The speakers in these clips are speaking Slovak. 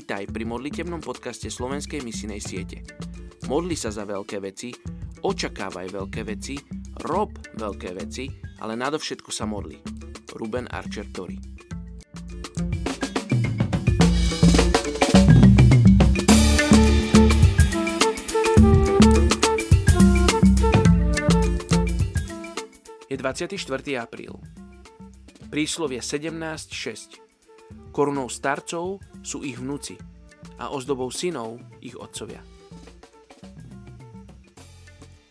Vítaj pri modlitebnom podcaste Slovenskej misinej siete. Modli sa za veľké veci, očakávaj veľké veci, rob veľké veci, ale nadovšetko sa modli. Ruben Archer Tori Je 24. apríl. Príslovie 17.6. Korunou starcov sú ich vnúci a ozdobou synov ich otcovia.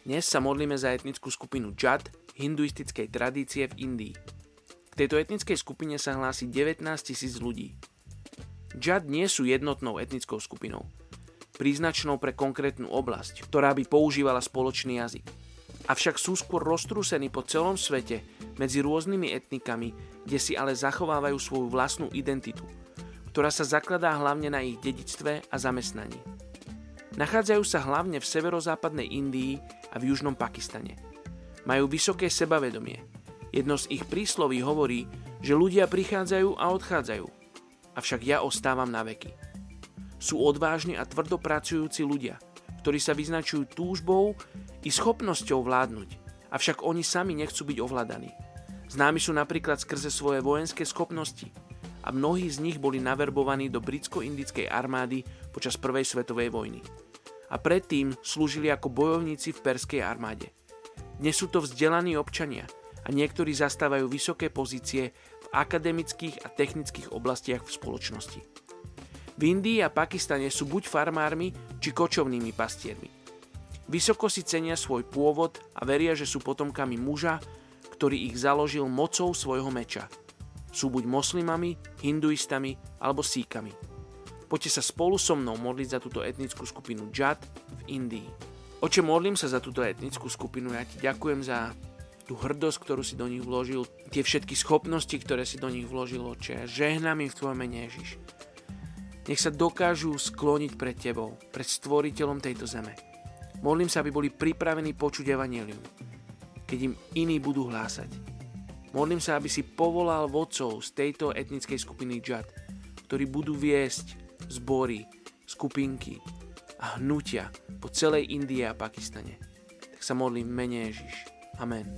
Dnes sa modlíme za etnickú skupinu Džad hinduistickej tradície v Indii. K tejto etnickej skupine sa hlási 19 tisíc ľudí. Džad nie sú jednotnou etnickou skupinou, príznačnou pre konkrétnu oblasť, ktorá by používala spoločný jazyk. Avšak sú skôr roztrúsení po celom svete medzi rôznymi etnikami, kde si ale zachovávajú svoju vlastnú identitu, ktorá sa zakladá hlavne na ich dedictve a zamestnaní. Nachádzajú sa hlavne v severozápadnej Indii a v južnom Pakistane. Majú vysoké sebavedomie. Jedno z ich prísloví hovorí, že ľudia prichádzajú a odchádzajú, avšak ja ostávam na veky. Sú odvážni a tvrdo pracujúci ľudia, ktorí sa vyznačujú túžbou i schopnosťou vládnuť, avšak oni sami nechcú byť ovládaní. Známi sú napríklad skrze svoje vojenské schopnosti a mnohí z nich boli naverbovaní do britsko-indickej armády počas Prvej svetovej vojny. A predtým slúžili ako bojovníci v perskej armáde. Dnes sú to vzdelaní občania a niektorí zastávajú vysoké pozície v akademických a technických oblastiach v spoločnosti. V Indii a Pakistane sú buď farmármi, či kočovnými pastiermi. Vysoko si cenia svoj pôvod a veria, že sú potomkami muža, ktorý ich založil mocou svojho meča. Sú buď moslimami, hinduistami alebo síkami. Poďte sa spolu so mnou modliť za túto etnickú skupinu Džad v Indii. Oče, modlím sa za túto etnickú skupinu. Ja ti ďakujem za tú hrdosť, ktorú si do nich vložil, tie všetky schopnosti, ktoré si do nich vložil, oče. Žehnám im v tvojom mene Ježiš. Nech sa dokážu skloniť pred tebou, pred stvoriteľom tejto zeme. Modlím sa, aby boli pripravení počuť evanelium keď im iní budú hlásať. Modlím sa, aby si povolal vodcov z tejto etnickej skupiny Džad, ktorí budú viesť zbory, skupinky a hnutia po celej Indii a Pakistane. Tak sa modlím mene Ježiš. Amen.